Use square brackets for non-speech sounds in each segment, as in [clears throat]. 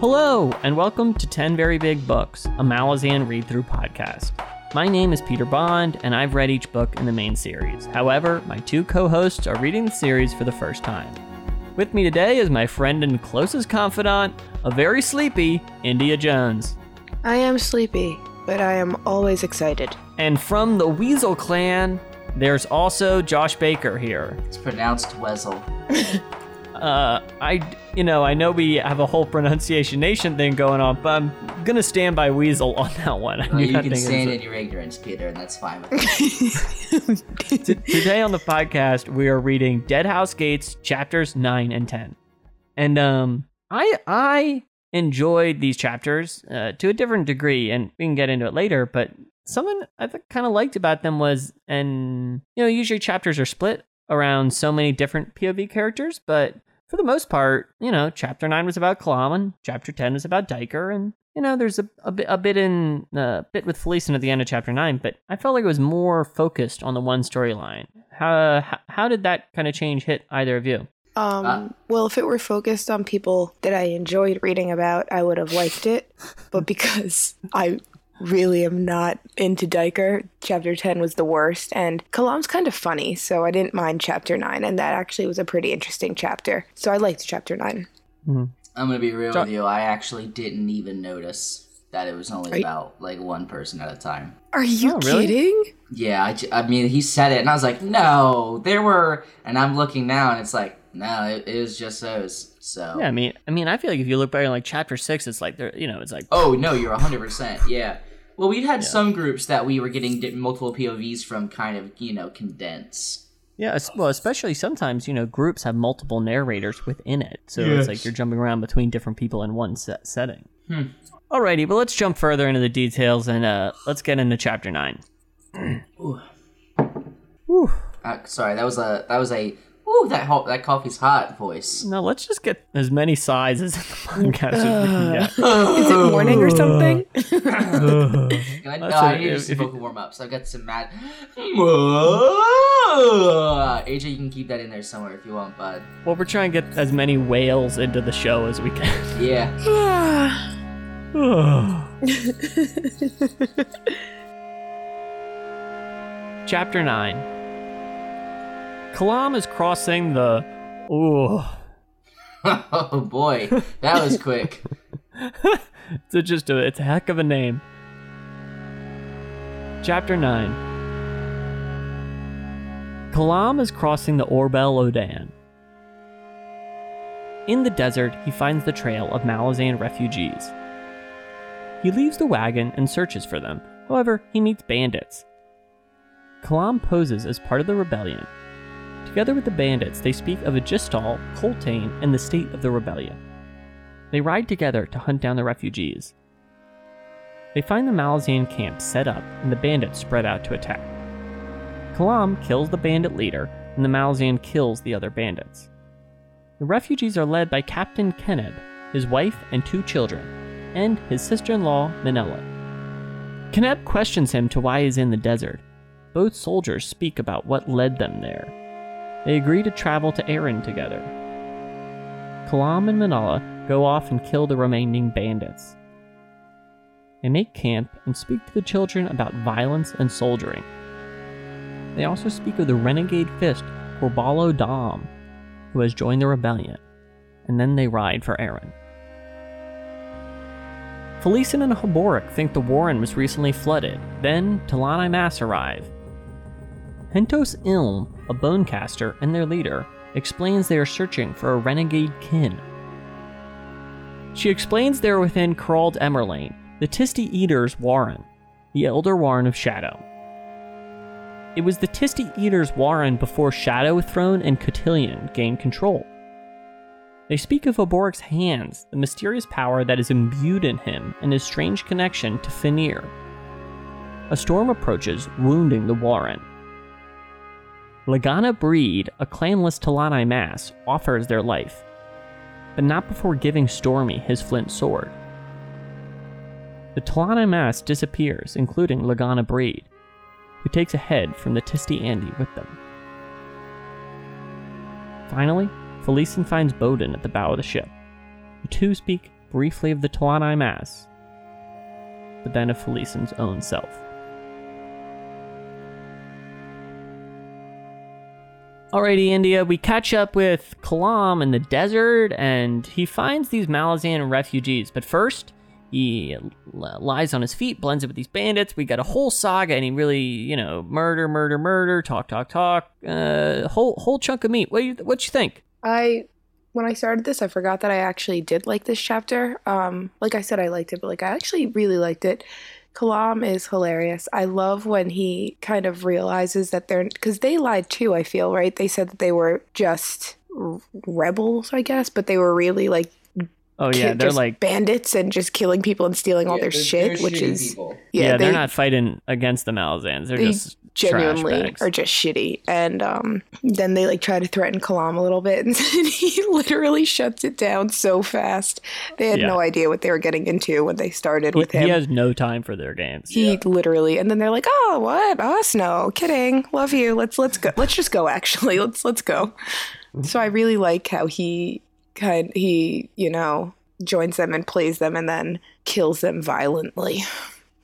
Hello, and welcome to 10 Very Big Books, a Malazan read through podcast. My name is Peter Bond, and I've read each book in the main series. However, my two co hosts are reading the series for the first time. With me today is my friend and closest confidant, a very sleepy India Jones. I am sleepy, but I am always excited. And from the Weasel clan, there's also Josh Baker here. It's pronounced Weasel. Uh, I, you know, I know we have a whole pronunciation nation thing going on, but I'm gonna stand by Weasel on that one. Well, you that can stand a- in your ignorance, Peter, and that's fine. [laughs] T- Today on the podcast, we are reading Dead House Gates chapters 9 and 10. And um I I enjoyed these chapters uh, to a different degree and we can get into it later, but something I kind of liked about them was and you know, usually chapters are split around so many different POV characters, but for the most part, you know, chapter 9 was about Kalam and chapter 10 was about Duiker and you know, there's a, a, bit, a bit in a bit with Felisin at the end of chapter nine, but I felt like it was more focused on the one storyline. How, how how did that kind of change hit either of you? Um, Uh. well, if it were focused on people that I enjoyed reading about, I would have liked it. But [laughs] because I really am not into Duiker, chapter 10 was the worst. And Kalam's kind of funny, so I didn't mind chapter 9. And that actually was a pretty interesting chapter. So I liked chapter 9. Mm-hmm. I'm gonna be real Jo- with you. I actually didn't even notice that it was only Are you- about like one person at a time. Are you Oh, really? kidding? Yeah, I mean, he said it, and I was like, no, there were, and I'm looking now, and it's like, no, it, it was just those. So, Yeah, I mean, I mean, I feel like if you look back in like chapter six, it's like there, you know, it's like oh no, you're 100. percent Yeah. Well, we've had some groups that we were getting multiple POVs from, kind of, you know, condense. yeah, well, especially sometimes you know groups have multiple narrators within it, so it's like you're jumping around between different people in one set setting. Hmm. Alrighty, but let's jump further into the details and uh, let's get into chapter nine. Ooh. Whew. Uh, sorry, that was a that was a ooh that hot that coffee's hot voice. No, let's just get as many sighs as the podcast as we can get. Is it morning or something? I, no, I need if- some if vocal warm ups. I've got some mad. [laughs] AJ, you can keep that in there somewhere if you want, bud. Well, we're trying to get as many whales into the show as we can. [laughs] Yeah. [sighs] [sighs] Chapter 9 Kalam is crossing the. Ooh. [laughs] oh boy, that was [laughs] quick. [laughs] It's a, just a, it's a heck of a name. Chapter 9 Kalam is crossing the Orbel Odan. In the desert, he finds the trail of Malazan refugees. He leaves the wagon and searches for them. However, he meets bandits. Kalam poses as part of the rebellion. Together with the bandits, they speak of Agistal, Coltaine, and the state of the rebellion. They ride together to hunt down the refugees. They find the Malazan camp set up and the bandits spread out to attack. Kalam kills the bandit leader and the Malazan kills the other bandits. The refugees are led by Captain Keneb, his wife and two children, and his sister-in-law Minala. Keneb questions him to why he's in the desert. Both soldiers speak about what led them there. They agree to travel to Aren together. Kalam and Minala go off and kill the remaining bandits. They make camp and speak to the children about violence and soldiering. They also speak of the renegade fist Korbolo Dom, who has joined the rebellion, and then they ride for Aren. Felisin and Heboric think the Warren was recently flooded, then T'lan Imass arrive. Hentos Ilm, a bonecaster and their leader, explains they are searching for a renegade kin. She explains they are within Kurald Emurlahn, the Tiste Edur's Warren, the Elder Warren of Shadow. It was the Tiste Edur's Warren before Shadow Throne and Cotillion gained control. They speak of Heboric's hands, the mysterious power that is imbued in him, and his strange connection to Fener. A storm approaches, wounding the Warren. Legana Breed, a clanless T'lan Imass, offers their life, but not before giving Stormy his flint sword. The T'lan Imass disappears, including Legana Breed, who takes a head from the Tiste Andii with them. Finally, Felisin finds Baudin at the bow of the ship. The two speak briefly of the T'lan Imass, but then of Felisin's own self. Alrighty, India, we catch up with Kalam in the desert, and he finds these Malazan refugees. But first, he lies on his feet, blends it with these bandits. We got a whole saga, and he really, you know, murder, murder, murder, talk, talk, talk, uh, whole whole chunk of meat. What you what you think? I when I started this, I forgot that I actually did like this chapter. Um, like I said, I liked it, but like I actually really liked it. Kalam is hilarious. I love when he kind of realizes that they're because they lied too. I feel right. They said that they were just rebels, I guess, but they were really like Oh yeah, they're just like bandits and just killing people and stealing all their they're- shit, they're which is yeah, yeah, they're not fighting against the Malazans. They're they just genuinely are just shitty. And um, then they like try to threaten Kalam a little bit, [laughs] and he literally shuts it down so fast. They had Yeah. no idea what they were getting into when they started He, with him. he has no time for their games. He literally, and then they're like, "Oh, what? Us? No, kidding. Love you. Let's let's go. Let's just go. Actually, [laughs] let's let's go." So I really like how he kind he you know joins them and plays them, and then kills them violently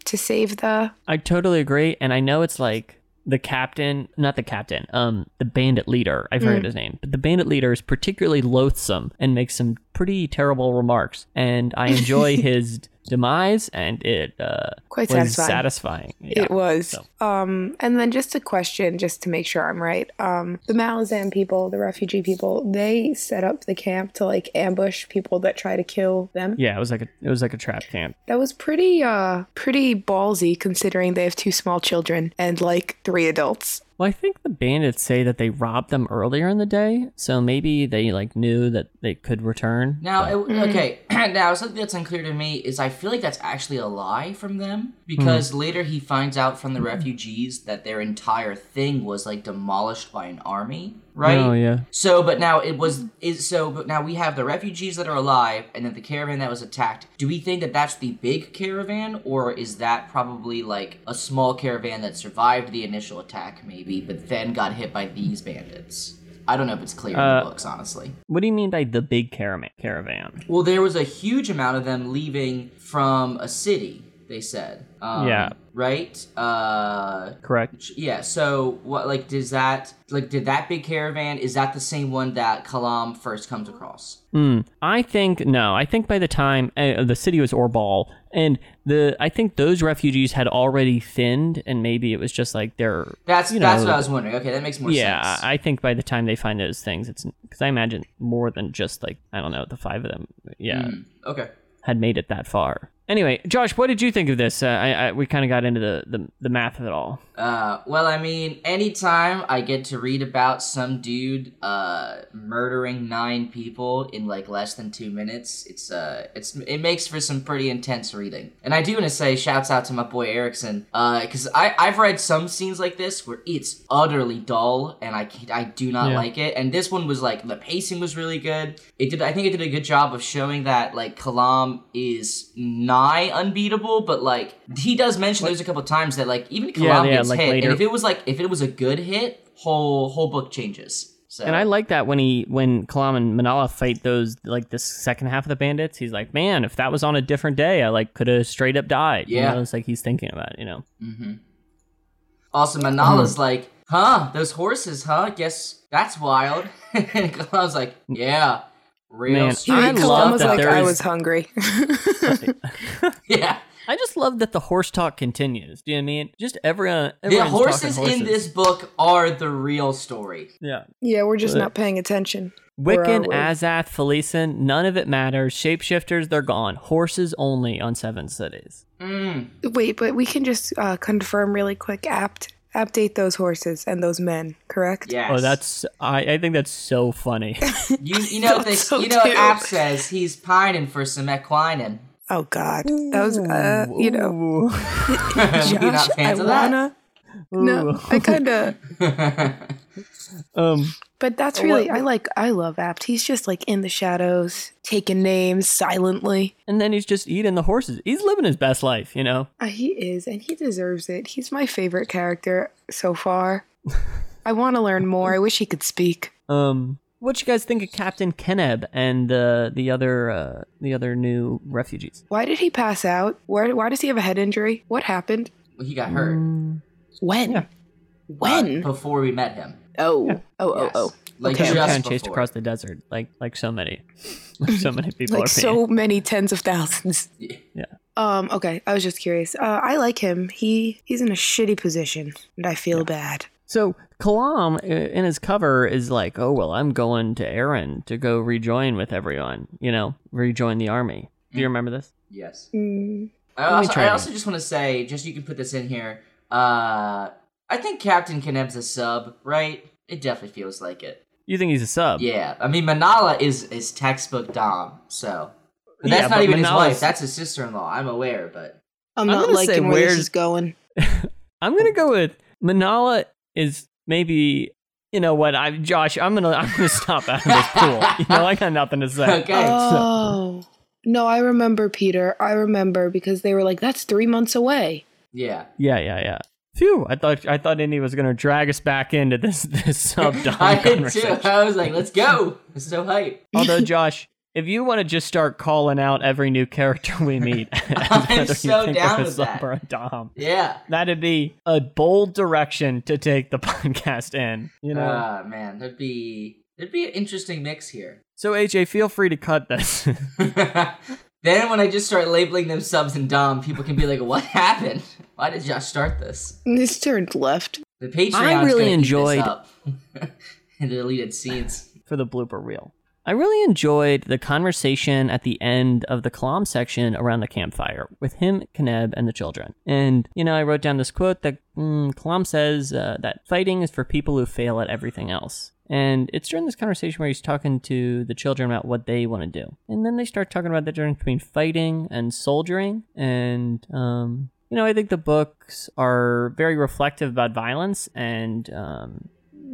to save the. I totally agree, and I know it's like the captain, not the captain, um, the bandit leader. I forget his name, but the bandit leader is particularly loathsome and makes some pretty terrible remarks, and I enjoy [laughs] his demise, and it uh, Quite was satisfying. satisfying. Yeah. It was. so. Um, and then just a question, just to make sure I'm right. Um, the Malazan people, the refugee people, they set up the camp to like ambush people that try to kill them. Yeah, it was like a it was like a trap camp. That was pretty, uh, pretty ballsy considering they have two small children and like three adults. Well, I think the bandits say that they robbed them earlier in the day, so maybe they like knew that they could return. Now, but- it, mm. okay, [clears throat] now something that's unclear to me is I feel like that's actually a lie from them because hmm. later he finds out from the refugees that their entire thing was like demolished by an army, right? Oh yeah. So, but now it was is so. But now we have the refugees that are alive, and then the caravan that was attacked. Do we think that that's the big caravan, or is that probably like a small caravan that survived the initial attack, maybe, but then got hit by these bandits? I don't know if it's clear in Uh, the books, honestly. What do you mean by the big caravan? Caravan. Well, there was a huge amount of them leaving from a city. They said, um, Yeah. right. Uh, Correct. yeah. So, what like does that like did that big caravan? Is that the same one that Kalam first comes across? Hmm. I think no. I think by the time uh, the city was Orbal, and the I think those refugees had already thinned, and maybe it was just like they're. That's you know, that's what I was wondering. Okay, that makes more Yeah, sense. I think by the time they find those things, it's because I imagine more than just like I don't know the five of them. Yeah, Hmm, okay. had made it that far. Anyway, Josh, what did you think of this? Uh, I, I we kind of got into the, the the math of it all. Uh, well, I mean, anytime I get to read about some dude uh murdering nine people in like less than two minutes, it's uh, it's it makes for some pretty intense reading. And I do want to say, shouts out to my boy Erikson, uh, because I I've read some scenes like this where it's utterly dull and I can't, I do not Yeah. like it. And this one was like the pacing was really good. It did I think it did a good job of showing that like Kalam is nigh unbeatable, but like he does mention there's a couple times that like even Kalam Yeah, yeah, gets like hit, later. and if it was like if it was a good hit, whole whole book changes. So And I like that when he when Kalam and Minala fight those like the second half of the bandits, he's like, man, if that was on a different day, I like could have straight up died. You Yeah. know, it's like he's thinking about it, you know. Mm-hmm. also Minala's mm-hmm. like, huh, those horses, huh? Guess that's wild. [laughs] and Kalam's like, yeah, real Man, street I love was that like, there I is- was hungry. [laughs] [laughs] yeah. I just love that the horse talk continues. Do you know what I mean? Just everyone. The everyone's talking horses, in this book are the real story. Yeah. yeah, we're just Uh, not paying attention. Where Wickan. Azath, Felisin, none of it matters. Shapeshifters, they're gone. Horses only on Seven Cities. Mm. Wait, but we can just uh, confirm really quick. Apt update those horses and those men, correct? Yes. Oh, that's I, I think that's so funny. [laughs] you. You know Thought this. so you know too. App says he's pining for some equinin. Oh God, that was uh, you know, Ooh. [laughs] you not Josh, I fans of that? wanna. No, I kind of. [laughs] um But that's really what- I like I love Apt. He's just like in the shadows, taking names silently. and then he's just eating the horses. He's living his best life, you know. Uh, he is, and he deserves it. He's my favorite character so far. [laughs] I want to learn more. I wish he could speak. Um what you guys think of Captain Keneb and uh, the other uh, the other new refugees? Why did he pass out? Where? Why does he have a head injury? What happened? Well, he got hurt When? Yeah. When? uh, before we met him. Oh. Yeah. Oh. Oh. Yes. Oh. Like Okay. just kind of chased before. across the desert, like like so many, like [laughs] so many people Like are so many tens of thousands. Yeah. Yeah. Um. Okay. I was just curious. Uh, I like him. He he's in a shitty position, and I feel bad. So Kalam uh, in his cover is like, oh well, I'm going to Aren to go rejoin with everyone. You know, rejoin the army. Do you remember this? Yes. Mm, I Let me also, I also just want to say, just you can put this in here. Uh, I think Captain Keneb's a sub, right? It definitely feels like it. You think he's a sub? Yeah, I mean Minala is is textbook Dom, so but Yeah, that's not but even his wife. That's his sister-in-law. I'm aware, but I'm, I'm not say liking where this is going. [laughs] I'm gonna go with Minala is maybe. You know what? I Josh, I'm gonna [laughs] I'm gonna stop out of this pool. You know, I got nothing to say. [laughs] okay. Oh. No, I remember Peter. I remember because they were like, "That's three months away." yeah, Yeah, yeah, yeah. Phew! I thought I thought Indy was gonna drag us back into this [laughs] this sub [laughs] I did too. I was like, let's go. It's so hype. [laughs] Although Josh, if you want to just start calling out every new character we meet, I'm so down with that. or a Dom, Yeah. that'd be a bold direction to take the podcast in. You know. Ah man, there'd be there'd be an interesting mix here. so AJ, feel free to cut this. Then when I just start labeling them subs and dom, people can be like, "What happened? Why did Josh start this?" And This turned left. The Patreon. I really enjoyed- up [laughs] in the deleted scenes. for the blooper reel. I really enjoyed the conversation at the end of the Kalam section around the campfire with him, Kaneb, and the children. And, you know, I wrote down this quote that mm, Kalam says uh, that fighting is for people who fail at everything else. And it's during this conversation where he's talking to the children about what they want to do. And then they start talking about the difference between fighting and soldiering. And, um, you know, I think the books are very reflective about violence and um,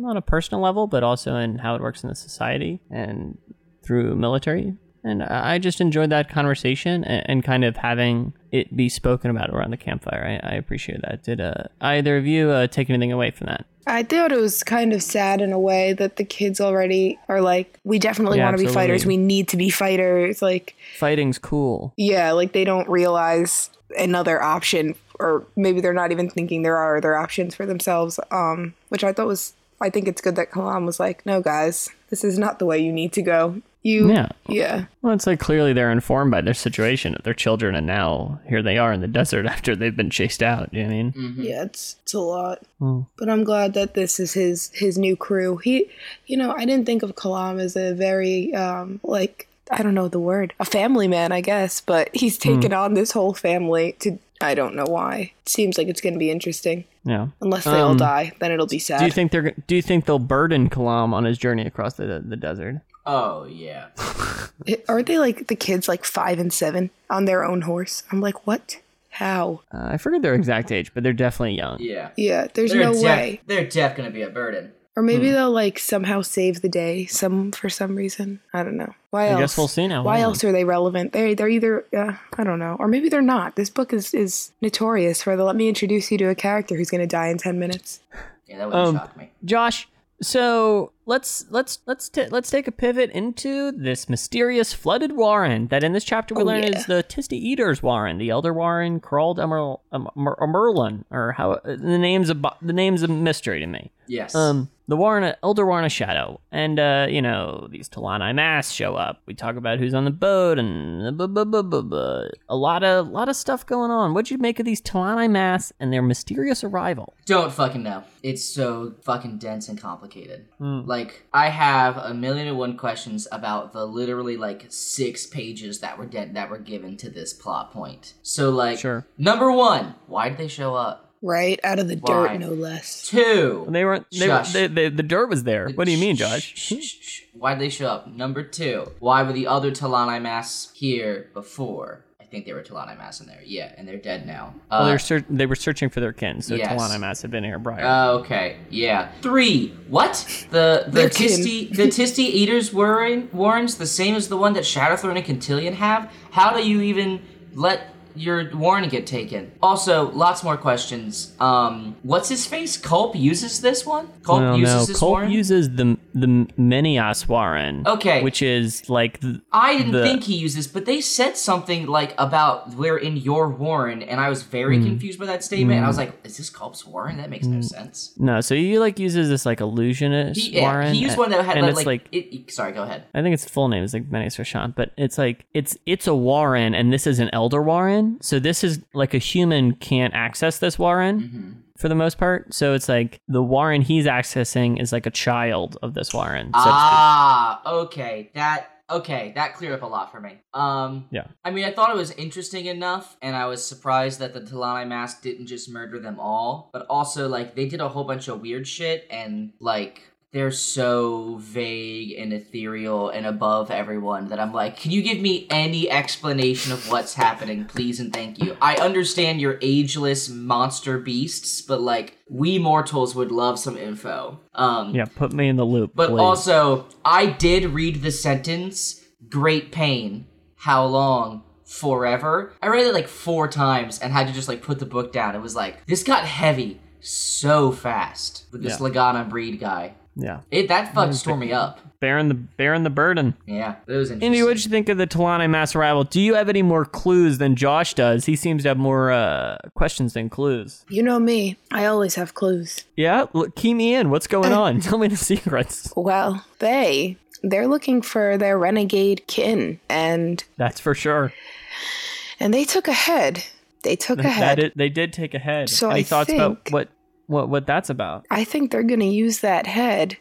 on a personal level, but also in how it works in the society and through military. And I just enjoyed that conversation and, and kind of having it be spoken about around the campfire. I, I appreciate that. Did uh, either of you uh, take anything away from that? I thought it was kind of sad in a way that the kids already are like, "We definitely Yeah, want to be fighters. We need to be fighters." Like, Fighting's cool. yeah, like they don't realize another option, or maybe they're not even thinking there are other options for themselves. Um, which I thought was, I think it's good that Kalam was like, "No, guys, this is not the way you need to go." You, Yeah. yeah. Well, it's like clearly they're informed by their situation of their children, and now here they are in the desert [laughs] after they've been chased out. You know what I mean? Mhm. Yeah, it's it's a lot. Mm. But I'm glad that this is his his new crew. He, you know, I didn't think of Kalam as a very um like I don't know the word a family man, I guess. But he's taken on this whole family to I don't know why. It seems like it's gonna be interesting. Yeah. Unless they all Um, die, then it'll be sad. Do you think they're? Do you think they'll burden Kalam on his journey across the the desert? Oh yeah. [laughs] It- Aren't they like the kids like five and seven on their own horse? I'm like, what? How? Uh, I forget their exact age, but they're definitely young. Yeah. Yeah, there's They're no def- way. They're def gonna be a burden. Or maybe Hmm. they'll like somehow save the day some for some reason. I don't know. Why I else? guess we'll see now. Why else are they relevant? They they're either uh, I don't know, or maybe they're not. This book is is notorious for the let me introduce you to a character who's going to die in ten minutes. Yeah, that wouldn't Um, shock me. Josh, so let's let's let's t- let's take a pivot into this mysterious flooded warren that in this chapter we Oh, learn yeah. is the Tiste Edur's Warren, the Elder Warren, crawled Emer- um, Merlin, or how uh, the name's a the name's a mystery to me. Yes. Um, the Warren, Elder Warren of Shadow, and uh, you know these T'lan Imass show up. We talk about who's on the boat and bu- bu- bu- a lot of lot of stuff going on. What'd you make of these T'lan Imass and their mysterious arrival? Don't fucking know. It's so fucking dense and complicated. Hmm. Like, I have a million and one questions about the literally like six pages that were dead that were given to this plot point. So, like, Sure. number one, why did they show up? Right out of the Why? dirt, no less. Two, They weren't. They, were, Shush. they, they, the dirt was there. What do you mean, Shh, Josh? shh, shh, shh. Why did they show up? Number two, why were the other Talani masks here before? I think they were T'lan Imass in there. Yeah, and they're dead now. Well, Uh, they're ser- they were searching for their kin, so Yes. T'lan Imass had been here prior. Oh, okay, yeah. Three. What? The the Their. Tisty the Tiste Edur's Warren Warrens the same as the one that Shadowthrone and Cotillion have? How do you even let your warren get taken. Also, lots more questions. Um, what's his face? Kulp uses this one. Kulp well, uses no, this Kulp warren. uses the the Meanas Warren. Okay. Which is like the, I didn't the- think he used this, but they said something like about we're in your warren, and I was very Hmm. confused by that statement. And I was like, "Is this Kulp's warren? That makes no sense." no. So he like uses this like illusionist He, Warren. he used one that had and like, it's like, it, it- sorry, go ahead. I think its full name is like Menes Rashant, but it's like it's it's a Warren and this is an Elder So this is like a human can't access this Warren Mm-hmm. for the most part. So it's like the Warren he's accessing is like a child of this Warren. So. Ah, okay. That okay, that cleared up a lot for me. Um Yeah. I mean I thought it was interesting enough and I was surprised that the T'lan Imass didn't just murder them all, but also like they did a whole bunch of weird shit and like they're so vague and ethereal and above everyone that I'm like, can you give me any explanation of what's happening, please and thank you? I understand you're ageless monster beasts, but like we mortals would love some info. Um yeah, put me in the loop. but please. also, I did read the sentence, great pain. How long? Forever. I read it like four times and had to just like put the book down. It was like, this got heavy so fast with this Yeah. Legana Breed guy. Yeah, It that fucked Stormy up. bearing the bearing the burden. Yeah, it was interesting. Indy, what'd you think of the T'lan Imass arrival? Do you have any more clues than Josh does? He seems to have more uh, questions than clues. You know me. I always have clues. Yeah, look, key me in. What's going [laughs] on? Tell me the secrets. Well, they they're looking for their renegade kin and That's for sure. and they took a head. They took a head. That it, they did take a head. So Any I thoughts about what what what that's about? I think they're going to use that head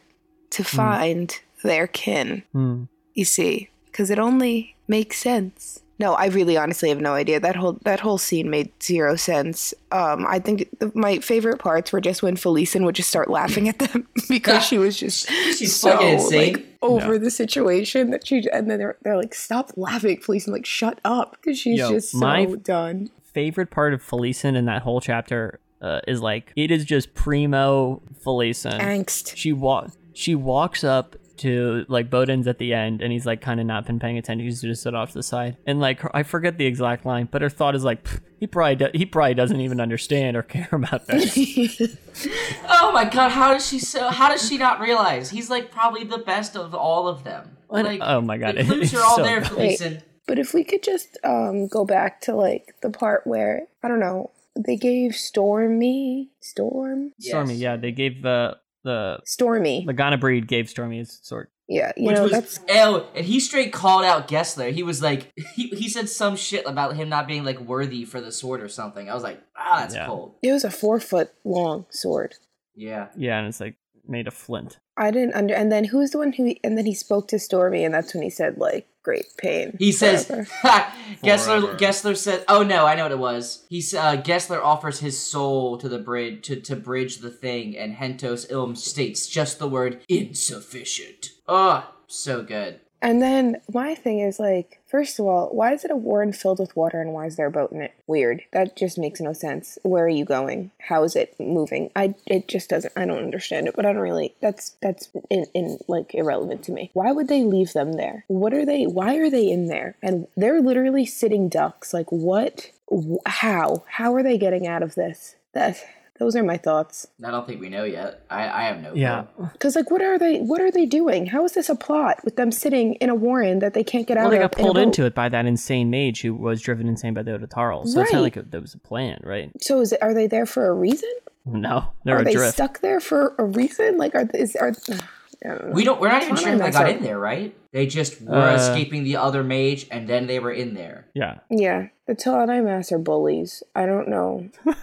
to find their kin. Hmm. You see, because it only makes sense. No, I really honestly have no idea. That whole that whole scene made zero sense. Um, I think the, my favorite parts were just when Felisin would just start laughing at them [laughs] because she was just [laughs] She's so fucking insane. like over the situation that she and then they're, they're like stop laughing, Felisin like shut up because she's Yo, just so my- done. Favorite part of Felisin in that whole chapter uh, is like it is just primo Felisin. Angst. she walk she walks up to like Baudin's at the end, and he's like kind of not been paying attention. He's just stood off to the side, and like her, I forget the exact line, but her thought is like he probably do- he probably doesn't even understand or [laughs] care about this. [laughs] Oh my god, how does she so how does she not realize? He's like probably the best of all of them. What? Like, Oh my God, The clues are [laughs] all so there. Felisin. But if we could just um go back to like the part where I don't know, they gave Stormy Storm Stormy, Yes. yeah, they gave the the Stormy. Legana Breed gave Stormy his sword. Yeah, you Which know was that's oh, and he straight called out Gesler. He was like, [laughs] he, he said some shit about him not being like worthy for the sword or something. I was like, ah, that's Yeah. cold. it was a four foot long sword. Yeah. Yeah, and it's like made of flint. I didn't under and then who's the one who and then he spoke to Stormy and that's when he said like great pain. He says, forever." [laughs] Gesler. Forever. Gesler said, "Oh no, I know what it was." He's uh, Gesler offers his soul to the bridge to to bridge the thing, and Hentos Ilm states just the word insufficient. Oh, so good. And then my thing is like, first of all, why is it a warren filled with water and why is there a boat in it? Weird. That just makes no sense. Where are you going? How is it moving? I it just doesn't. I don't understand it. But I don't really. That's that's in, in like irrelevant to me. Why would they leave them there? What are they? Why are they in there? And they're literally sitting ducks. Like what? How? How are they getting out of this? That. Those are my thoughts. I don't think we know yet. I I have no. Yeah. Because like, what are they? What are they doing? How is this a plot with them sitting in a warren that they can't get well, out they of? got pulled boat? into it by that insane mage who was driven insane by the Otataral. So it's not like it, there was a plan, right? So is it? Are they there for a reason? No, they're are they stuck there for a reason? Like, are is are? Don't. We don't. We're not even sure if they got in there, right? They just were Uh, escaping the other mage, and then they were in there. Yeah, Yeah, the T'lan Imass are bullies. I don't know. [laughs]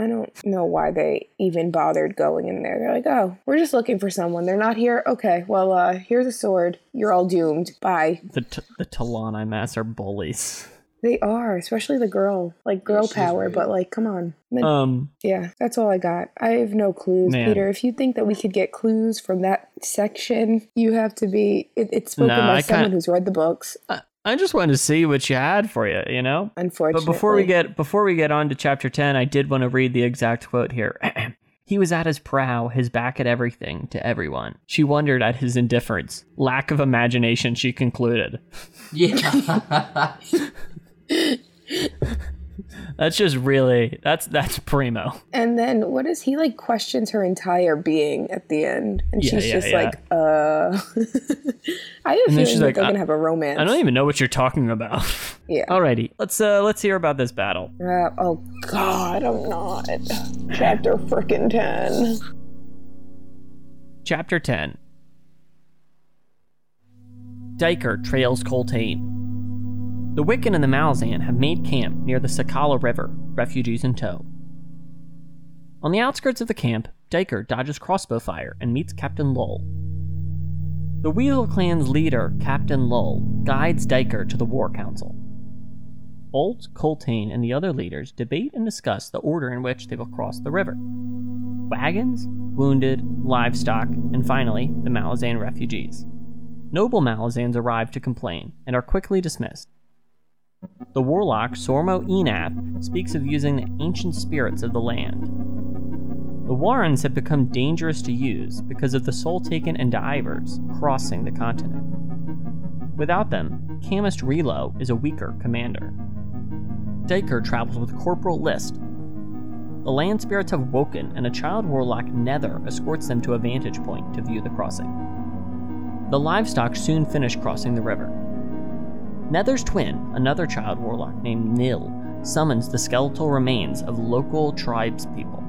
I don't know why they even bothered going in there. They're like, oh, we're just looking for someone. They're not here. Okay, well, uh, here's a sword. You're all doomed. Bye. the t- the T'lan Imass are bullies. They are, especially the girl. Like girl she's power, weird. but like, come on. Then- Um, Yeah, that's all I got. I have no clues, Man. Peter. If you think that we could get clues from that section, you have to be. It, it's spoken No, by I someone who's read the books. I, I just wanted to see what you had for you, you know. Unfortunately, But before we get before we get on to chapter ten, I did want to read the exact quote here. [clears throat] he was at his prow, his back at everything, to everyone. She wondered at his indifference, lack of imagination. She concluded. [laughs] Yeah. [laughs] That's just really that's that's primo. And then what is he like questions her entire being at the end, and Yeah, she's yeah, just yeah. like, uh. [laughs] I have a feeling she's like, they're gonna have a romance. I don't even know what you're talking about. [laughs] Yeah. Alrighty, let's uh let's hear about this battle. Uh, oh God, I'm not. Chapter frickin' ten. Chapter 10 Duiker trails Coltaine. The Wickan and the Malazan have made camp near the Sekala River, refugees in tow. On the outskirts of the camp, Duiker dodges crossbow fire and meets Captain Lull. The Weasel clan's leader, Captain Lull, guides Duiker to the War Council. Bult, Coltaine, and the other leaders debate and discuss the order in which they will cross the river wagons, wounded, livestock, and finally, the Malazan refugees. Noble Malazans arrive to complain and are quickly dismissed. The warlock Sormo E'nath speaks of using the ancient spirits of the land. The Warrens have become dangerous to use because of the Soletaken and D'ivers crossing the continent. Without them, Kamist Reloe is a weaker commander. Duiker travels with Corporal List, the land spirits have woken, and a child warlock Nether escorts them to a vantage point to view the crossing. The livestock soon finish crossing the river. Nether's twin, another child warlock named Nil, summons the skeletal remains of local tribes people.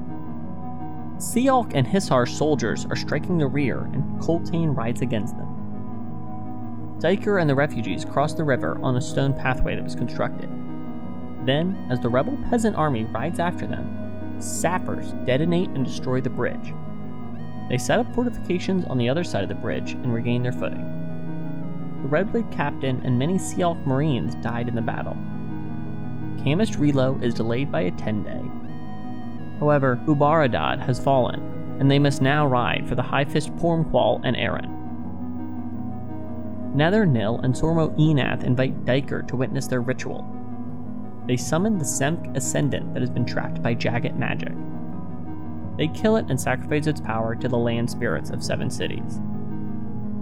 Semk and Hissar soldiers are striking the rear, and Coltaine rides against them. Duiker and the refugees cross the river on a stone pathway that was constructed. Then, as the rebel peasant army rides after them, sappers detonate and destroy the bridge. They set up fortifications on the other side of the bridge and regain their footing. The Redwood captain and many Sea Elf Marines died in the battle. Kamist Reloe is delayed by a 10 day. However, Ubaryd has fallen, and they must now ride for the High Fist Pormqual and Aren. Nether Nil and Sormo E'nath invite Duiker to witness their ritual. They summon the Semk Ascendant that has been trapped by Jaghut magic. They kill it and sacrifice its power to the land spirits of seven cities.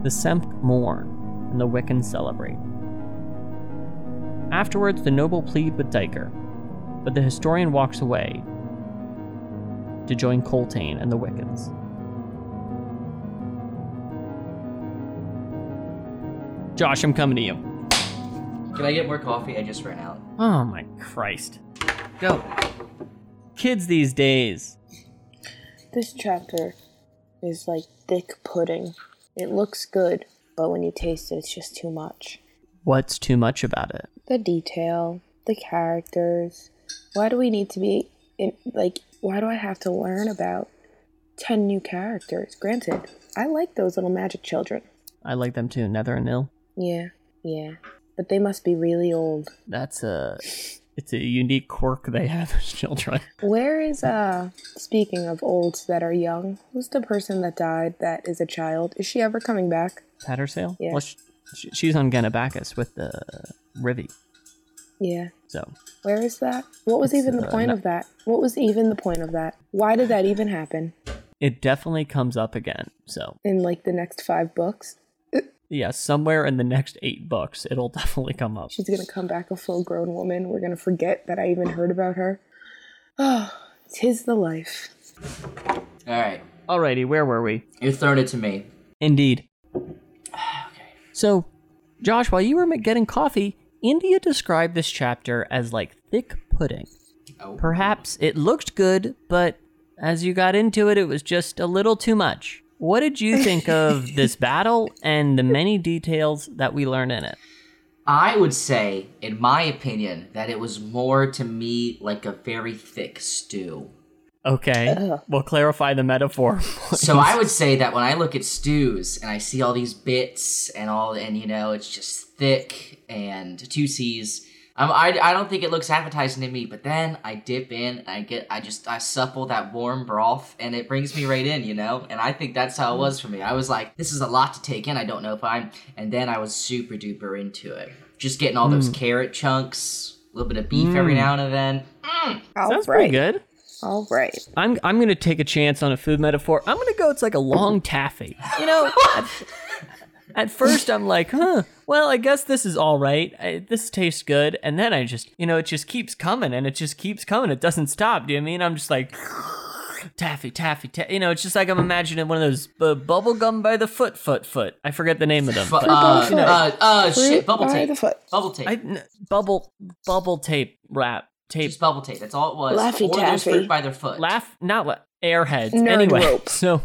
The Semk mourn, and the Wickans celebrate. Afterwards, the noble plead with Duiker, but the historian walks away to join Coltaine and the Wickans. Josh, I'm coming to you. Can I get more coffee? I just ran out. Oh my Christ. Go. Kids these days. This chapter is like thick pudding. It looks good, but when you taste it, it's just too much. What's too much about it? The detail, the characters. Why do we need to be in like? Why do I have to learn about ten new characters? Granted, I like those little magic children. I like them too, Nether and Nil. Yeah, yeah, but they must be really old. That's a it's a unique quirk they have [laughs] as children. Where is uh? Speaking of olds that are young, who's the person that died that is a child? Is she ever coming back? Tattersail? Yeah. Well, sh- sh- she's on Genabackis with the Rhivi. Yeah. So Where is that? What was even the uh, point no- of that? What was even the point of that? Why did that even happen it definitely comes up again. So in like the next five books? Yeah, somewhere in the next eight books, it'll [laughs] definitely come up. She's gonna come back a full grown woman. We're gonna forget that I even heard about her. Oh, tis the life. All right, Alrighty, where were we? you're throwing it to me. Indeed. [sighs] Okay. So, Josh, while you were getting coffee, India described this chapter as like thick pudding. Oh. Perhaps it looked good, but as you got into it, it was just a little too much. What did you think of [laughs] this battle and the many details that we learned in it? I would say, in my opinion, that it was more to me like a very thick stew. Okay, Ugh. we'll clarify the metaphor. [laughs] So I would say that when I look at stews and I see all these bits and all, and you know, it's just thick and two C's. Um, I, I don't think it looks appetizing to me, but then I dip in and I get, I just, I supple that warm broth and it brings me right in, you know? And I think that's how it was for me. I was like, this is a lot to take in. I don't know if I'm, and then I was super duper into it. Just getting all those mm. carrot chunks, a little bit of beef every mm. now and then. Mm. All Sounds right. pretty good. All right. I'm I'm gonna take a chance on a food metaphor. I'm gonna go. It's like a long taffy. You know, [laughs] at first I'm like, huh, well, I guess this is all right. I, this tastes good. And then I just, you know, it just keeps coming and it just keeps coming. It doesn't stop. Do you know what I mean? I'm just like, taffy, taffy, taffy. You know, it's just like I'm imagining one of those uh, bubble gum by the foot, foot, foot. I forget the name of them. Fu- but- uh, foot. uh, uh, shit, bubble tape. Bubble tape. I, n- bubble, bubble tape wrap. Tape. Just bubble tape. That's all it was. Laffy or Taffy. fruit by their foot. Laugh, not la- airheads. Nerd anyway, rope. so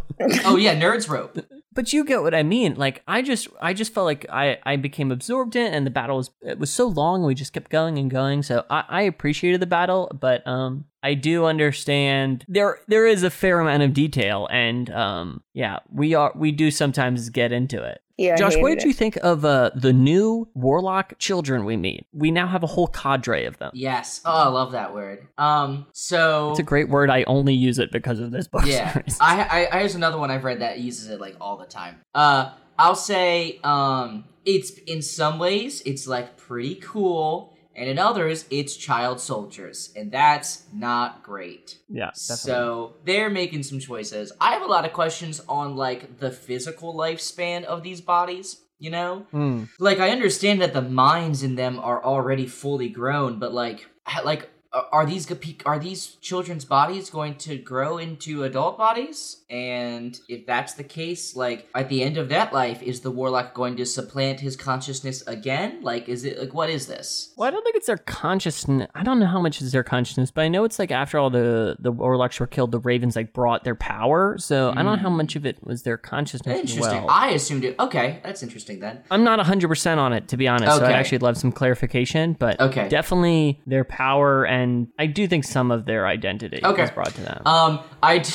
oh yeah, nerds rope. [laughs] But you get what I mean. Like I just I just felt like I I became absorbed in and the battle was it was so long we just kept going and going. So I, I appreciated the battle, but um I do understand there there is a fair amount of detail and um yeah, we are we do sometimes get into it. Yeah, Josh, what hated did you think of uh the new warlock children we meet? We now have a whole cadre of them. Yes. Oh, I love that word. Um. So. It's a great word. I only use it because of this book yeah. series. I, I I here's another one I've read that uses it like all the time. Uh, I'll say um, it's in some ways it's like pretty cool, and in others it's child soldiers, and that's not great. yeah, definitely. So they're making some choices. I have a lot of questions on like the physical lifespan of these bodies. You know, Hmm. like I understand that the minds in them are already fully grown, but like, like are are these are these children's bodies going to grow into adult bodies? And if that's the case, like at the end of that life, is the warlock going to supplant his consciousness again? Like, is it like what is this? Well, I don't think it's their consciousness. I don't know how much is their consciousness, but I know it's like after all the the warlocks were killed, the ravens like brought their power. So I don't know how much of it was their consciousness Interesting. well. I assumed it. Okay, that's interesting then. I'm not 100% on it, to be honest. okay. So I'd actually love some clarification, but Okay. definitely their power, and I do think some of their identity Okay. is brought to them. Um, I d-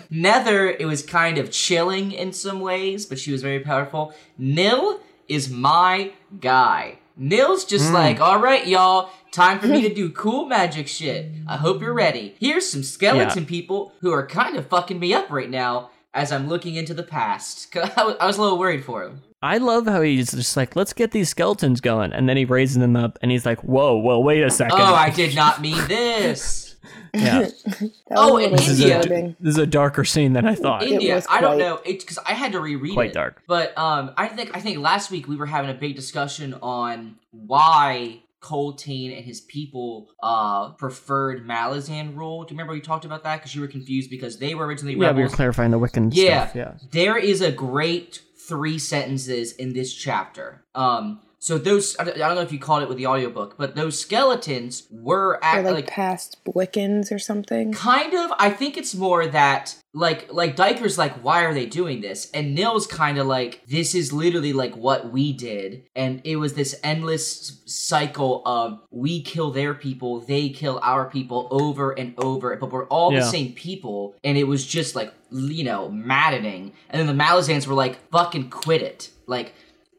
[laughs] Nether. It was kind of chilling in some ways, but she was very powerful. Nil is my guy. Nil's just like, all right, y'all, time for me to do cool magic shit. I hope you're ready. Here's some skeleton people who are kind of fucking me up right now as I'm looking into the past. [laughs] was, I was a little worried for him. I love how he's just like, let's get these skeletons going. And then he raises them up and he's like, whoa, well, wait a second. Oh, I did not mean this. [laughs] yeah. [laughs] That Oh, was a and little This is, India. a, this is a darker scene than I thought. India. was I don't know. It's because I had to reread Quite it. dark. But um, I think I think last week we were having a big discussion on why Coltaine and his people uh preferred Malazan rule. Do you remember we talked about that? Because you were confused because they were originally yeah, we were clarifying the Wickan Yeah. stuff. Yeah. There is a great three sentences in this chapter. Um, so those I don't know if you caught it with the audiobook, but those skeletons were Or at like, like past Blickens or something. Kind of. I think it's more that like like Duiker's like, why are they doing this? And Nil's kind of like, this is literally like what we did, and it was this endless cycle of we kill their people, they kill our people over and over, but we're all Yeah. the same people, and it was just like you know maddening. And then the Malazans were like, fucking quit it, like.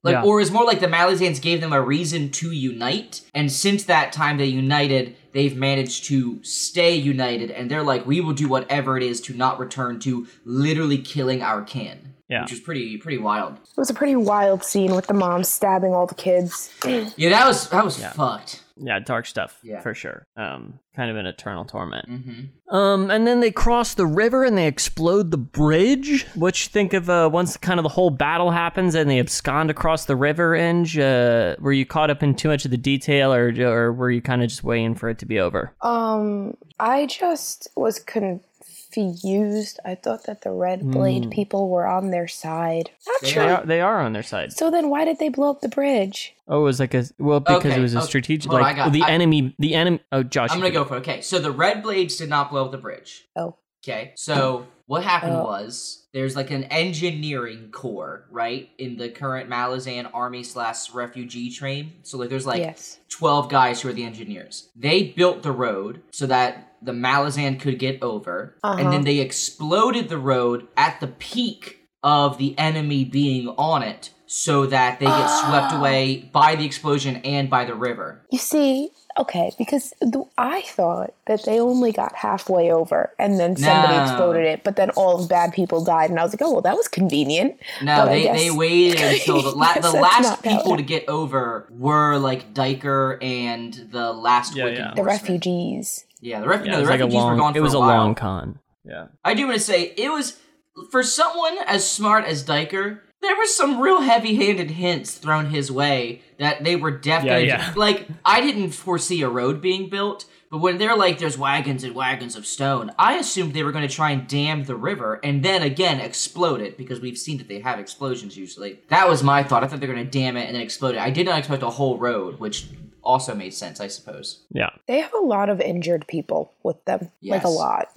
Like, Yeah. or it's more like the Malazans gave them a reason to unite, and since that time they united, they've managed to stay united, and they're like, we will do whatever it is to not return to literally killing our kin. Yeah. Which was pretty pretty wild. It was a pretty wild scene with the mom stabbing all the kids. Yeah, that was that was Yeah. fucked. Yeah, dark stuff. Yeah. For sure. Um, kind of an eternal torment. hmm Um, and then they cross the river and they explode the bridge. What you think of uh, once kind of the whole battle happens and they abscond across the river? Inge, uh, were you caught up in too much of the detail, or or were you kind of just waiting for it to be over? Um, I just was confused. I thought that the Red Blade Hmm. people were on their side. Not They sure. They are, they are on their side. So then, why did they blow up the bridge? Oh, it was like a well because Okay, it was a okay. strategic Hold on, like I got- the I- enemy the enemy. Oh, Josh, I'm gonna go for it. Okay, so the Red Blades did not blow up the bridge. Oh, Okay, so what happened Oh. was there's like an engineering corps right, in the current Malazan army slash refugee train. So like there's like yes. 12 guys who are the engineers. They built the road so that the Malazan could get over, and Uh-huh. then they exploded the road at the peak of the enemy being on it so that they get swept Oh. away by the explosion and by the river. You see, okay, because th- I thought that they only got halfway over and then somebody No. exploded it, but then all the bad people died, and I was like, oh, well, that was convenient. No, But they, guess- they waited [laughs] until the, la- the last people to get over were like Duiker and the last Yeah, yeah. The refugees. Yeah, the, ref- Yeah, no, the was like a refugees were long. gone for It was a, while. long con. Yeah. I do want to say it was for someone as smart as Duiker. there were some real heavy-handed hints thrown his way that they were definitely Yeah, yeah. [laughs] like I didn't foresee a road being built, but when they're like there's wagons and wagons of stone, I assumed they were going to try and dam the river and then again explode it because we've seen that they have explosions usually. That was my thought. I thought they were going to dam it and then explode it. I did not expect a whole road, which also made sense, I suppose. Yeah, They have a lot of injured people with them, like a lot.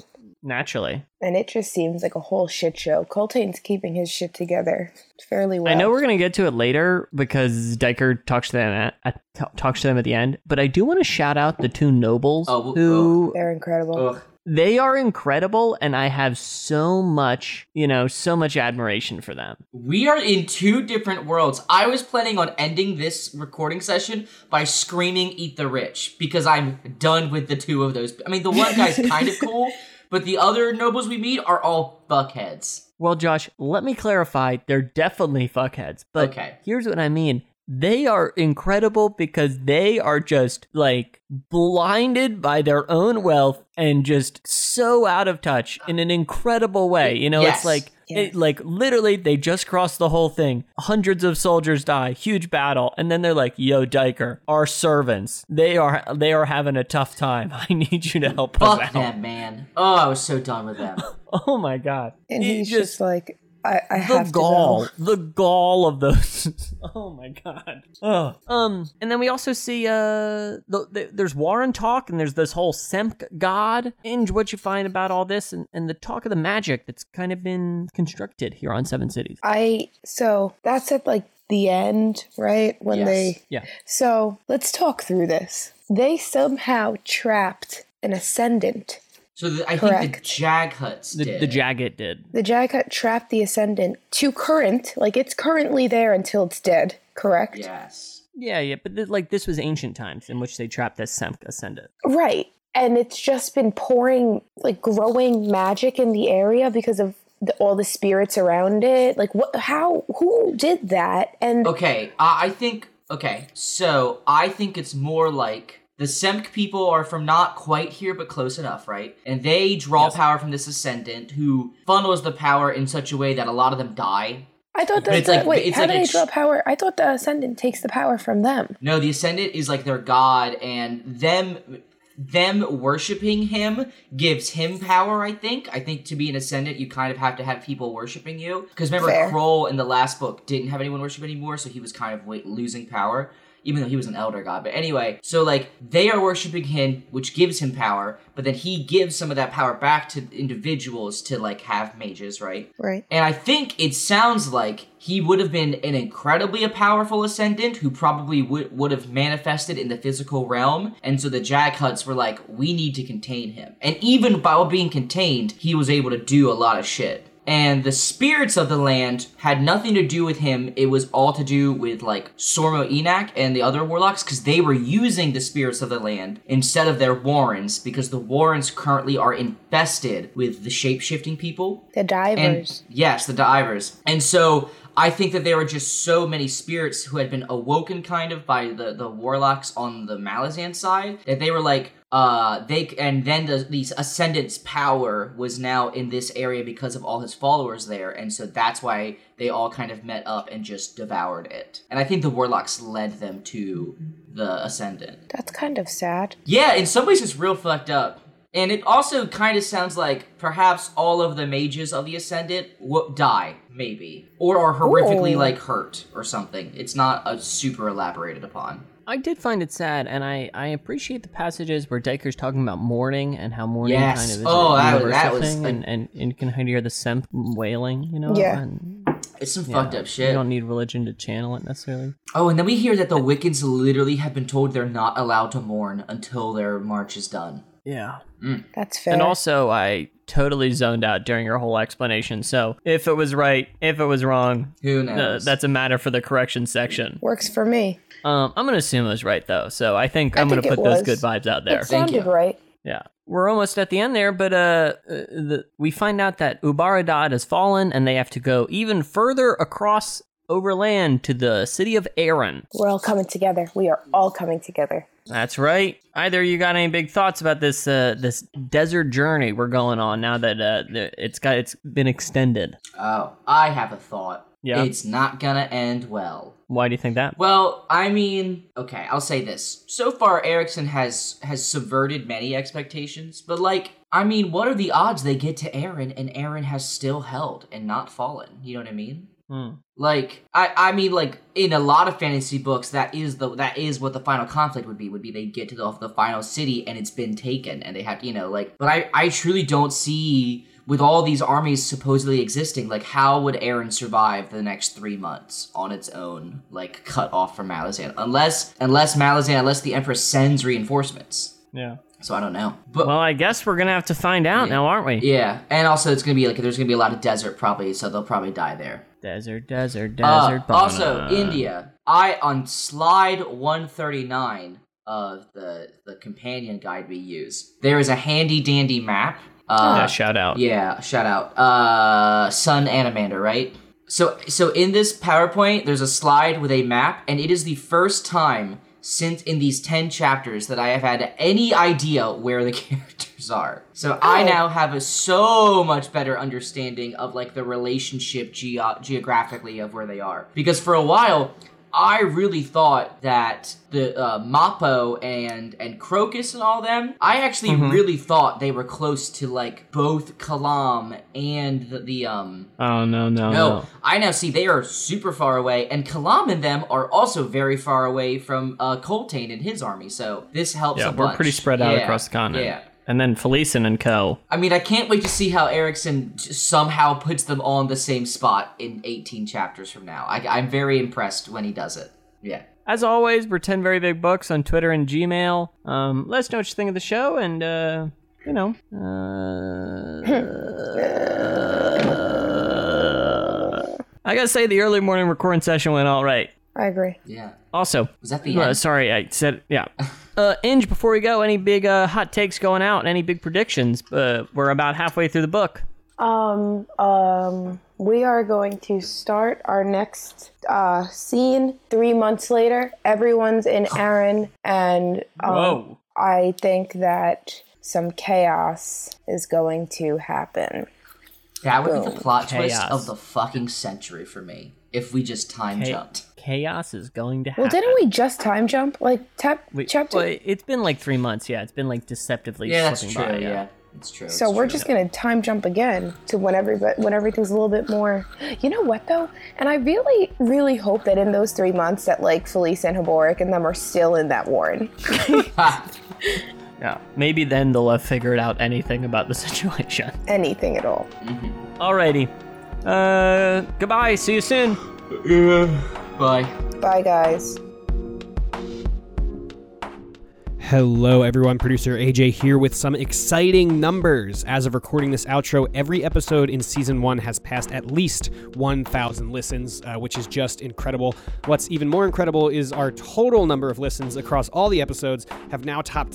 naturally. And it just seems like a whole shit show. Coltaine's keeping his shit together fairly well. I know we're gonna get to it later because Duiker talks to them at, at t- talks to them at the end, but I do want to shout out the two nobles Oh, who oh. They're incredible. Ugh. They are incredible, and I have so much, you know, so much admiration for them. We are in two different worlds. I was planning on ending this recording session by screaming "Eat the Rich" because I'm done with the two of those. I mean, the one guy's kind of cool, [laughs] but the other nobles we meet are all buckheads. Well, Josh, let me clarify. They're definitely fuckheads, but Okay. here's what I mean. They are incredible because they are just like blinded by their own wealth and just so out of touch in an incredible way. You know, Yes. it's like it, like literally they just crossed the whole thing. Hundreds of soldiers die, huge battle, and then they're like, "Yo, Duiker, our servants, they are they are having a tough time. [laughs] I need you to help us Fuck out." them, man. Oh, I was so done with them. [laughs] Oh my god! and He he's just, like, I, I the have gall, the gall of those. [laughs] oh my god. Ugh. Um, and then we also see uh, the, the, there's Warren talk, and there's this whole Semk god. Inge, what you find about all this, and, and the talk of the magic that's kind of been constructed here on Seven Cities. I so that's at like the end, right? When Yes. they Yeah. So let's talk through this. They somehow trapped an ascendant. So the, I think the Correct. Jag Huts The, did. the Jaghut did. The Jaghut trapped the ascendant to current, like it's currently there until it's dead, correct? Yes. Yeah, yeah, but th- like this was ancient times in which they trapped this Semk ascendant. Right. And it's just been pouring, like growing magic in the area because of the, all the spirits around it. Like, what, how, who did that? And Okay, I I think. Okay, so I think it's more like the Semk people are from not quite here, but close enough, right? And they draw Yes. power from this ascendant who funnels the power in such a way that a lot of them die. I thought But that, it's the- like- wait, it's how like do they ex- draw power? I thought the ascendant takes the power from them. No, the ascendant is like their god, and them them worshiping him gives him power. I think. I think to be an ascendant, you kind of have to have people worshiping you. Because remember, Fair. K'rul in the last book didn't have anyone worship anymore, so he was kind of wait, losing power. Even though he was an elder god, but anyway, so like they are worshiping him, which gives him power, but then he gives some of that power back to individuals to like have mages, right? Right. And I think it sounds like he would have been an incredibly powerful ascendant who probably would would have manifested in the physical realm. And so the Jaghuts were like, we need to contain him. And even while being contained, he was able to do a lot of shit. And the spirits of the land had nothing to do with him. It was all to do with like Sormo E'nath and the other warlocks because they were using the spirits of the land instead of their warrens because the warrens currently are infested with the shape shifting people. The D'ivers. And yes, the D'ivers. And so I think that there were just so many spirits who had been awoken kind of by the, the warlocks on the Malazan side that they were like, uh, they and then the these ascendants' power was now in this area because of all his followers there, and so that's why they all kind of met up and just devoured it. And I think the warlocks led them to the ascendant. That's kind of sad. Yeah, in some ways it's real fucked up. And it also kind of sounds like perhaps all of the mages of the Ascendant w- die, maybe. Or are horrifically, Ooh. like, hurt or something. It's not a super elaborated upon. I did find it sad, and I, I appreciate the passages where Duiker's talking about mourning and how mourning Yes. kind of is Oh, a that was- universal that was, thing, like- and, and, and you can kind of hear the Semk wailing, you know? Yeah. And, It's some yeah, fucked up shit. You don't need religion to channel it necessarily. Oh, and then we hear that the Wickans literally have been told they're not allowed to mourn until their march is done. Yeah. That's fair. And also, I totally zoned out during your whole explanation. So if it was right, if it was wrong, Who uh, knows? that's a matter for the correction section. Works for me. Um, I'm gonna assume it was right though. So I think I I'm gonna it put those good vibes out there. It Thank sounded you. right. Yeah. We're almost at the end there, but uh, uh, the, we find out that Ubaryd has fallen and they have to go even further across overland to the city of Aren. We're all coming together. We are all coming together. That's right. Either you got any big thoughts about this uh, this desert journey we're going on now that uh, it's got it's been extended? Oh, I have a thought. Yeah. It's not gonna end well. Why do you think that? Well, I mean, okay, I'll say this. So far Erikson has has subverted many expectations, but like I mean, what are the odds they get to Aren and Aren has still held and not fallen? You know what I mean? Hmm. Like I, I mean, like in a lot of fantasy books, that is the that is what the final conflict would be. Would be they get to the, the final city and it's been taken, and they have you know, like. But I, I truly don't see with all these armies supposedly existing, like how would Aren survive the next three months on its own, like cut off from Malazan, unless unless Malazan, unless the Empress sends reinforcements. Yeah. So I don't know, but Well, I guess we're gonna have to find out Yeah. now, aren't we? yeah, and also it's gonna be like there's gonna be a lot of desert probably, so they'll probably die there. Desert, desert, Uh, desert. also. India. I on slide 139 of the the companion guide we use. There is a handy dandy map. Uh, Yeah, shout out. yeah, shout out. Uh, Sun Animander, right? So, so in this PowerPoint, there's a slide with a map, and it is the first time since in these 10 chapters that I have had any idea where the [laughs] characters are. So I Oh. now have a so much better understanding of like the relationship geo- geographically of where they are. Because for a while, I really thought that the uh, Mappo and and Crocus and all them, I actually really thought they were close to like both Kalam and the, the um Oh no, no, no, no. I now see they are super far away, and Kalam and them are also very far away from uh, Coltaine and his army. So this helps. Yeah, we're bunch. pretty spread out Yeah, across the continent. Yeah, And then Felisin and Co. I mean, I can't wait to see how Erikson somehow puts them all in the same spot in 18 chapters from now. I, I'm very impressed when he does it. Yeah. As always, we're 10 Very Big Books on Twitter and Gmail. Um, let us know what you think of the show, and, uh, you know. Uh, [laughs] I gotta say, the early morning recording session went all right. I agree. Yeah. Also, Was that the uh, end? sorry, I said, yeah. [laughs] Uh, Inge, before we go, any big uh, hot takes going out? Any big predictions? Uh, we're about halfway through the book. Um, um, we are going to start our next uh, scene three months later. Everyone's in [laughs] Aren, and um, I think that some chaos is going to happen. That would be the Boom. plot twist of the fucking century for me if we just time Cha- jumped. Chaos is going to happen. Well, didn't we just time jump? Like, tap, We- chapter. well, it's been like three months. Yeah, it's been like deceptively Yeah, that's true. by. yeah. It's true. so it's we're true. just gonna time jump again to when everybody, when everything's a little bit more. You know what though? And I really, really hope that in those three months that like Felice and Heboric and them are still in that warren. [laughs] [laughs] Yeah. Maybe then they'll have figured out anything about the [laughs] situation. Anything at all. Mm-hmm. Alrighty. Uh, goodbye. See you soon. Bye. Bye, guys. Hello, everyone. Producer AJ here with some exciting numbers. As of recording this outro, every episode in season one has passed at least 1,000 listens, uh, which is just incredible. What's even more incredible is our total number of listens across all the episodes have now topped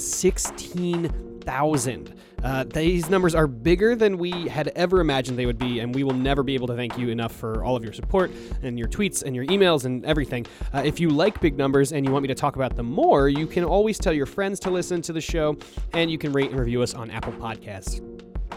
16,000. Uh, these numbers are bigger than we had ever imagined they would be, and we will never be able to thank you enough for all of your support and your tweets and your emails and everything. Uh, if you like big numbers and you want me to talk about them more, you can always tell your friends to listen to the show, and you can rate and review us on Apple Podcasts.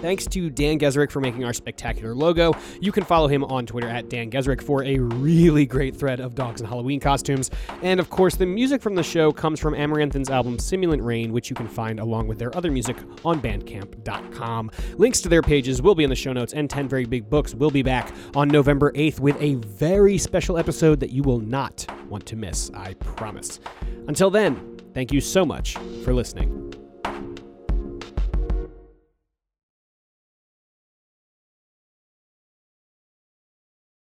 Thanks to Dan Gesrick for making our spectacular logo. You can follow him on Twitter at Dan Gesrick for a really great thread of dogs and Halloween costumes. And of course, the music from the show comes from Amaranthin's album Simulant Rain, which you can find along with their other music on bandcamp.com. Links to their pages will be in the show notes, and 10 Very Big Books will be back on November 8th with a very special episode that you will not want to miss, I promise. Until then, thank you so much for listening.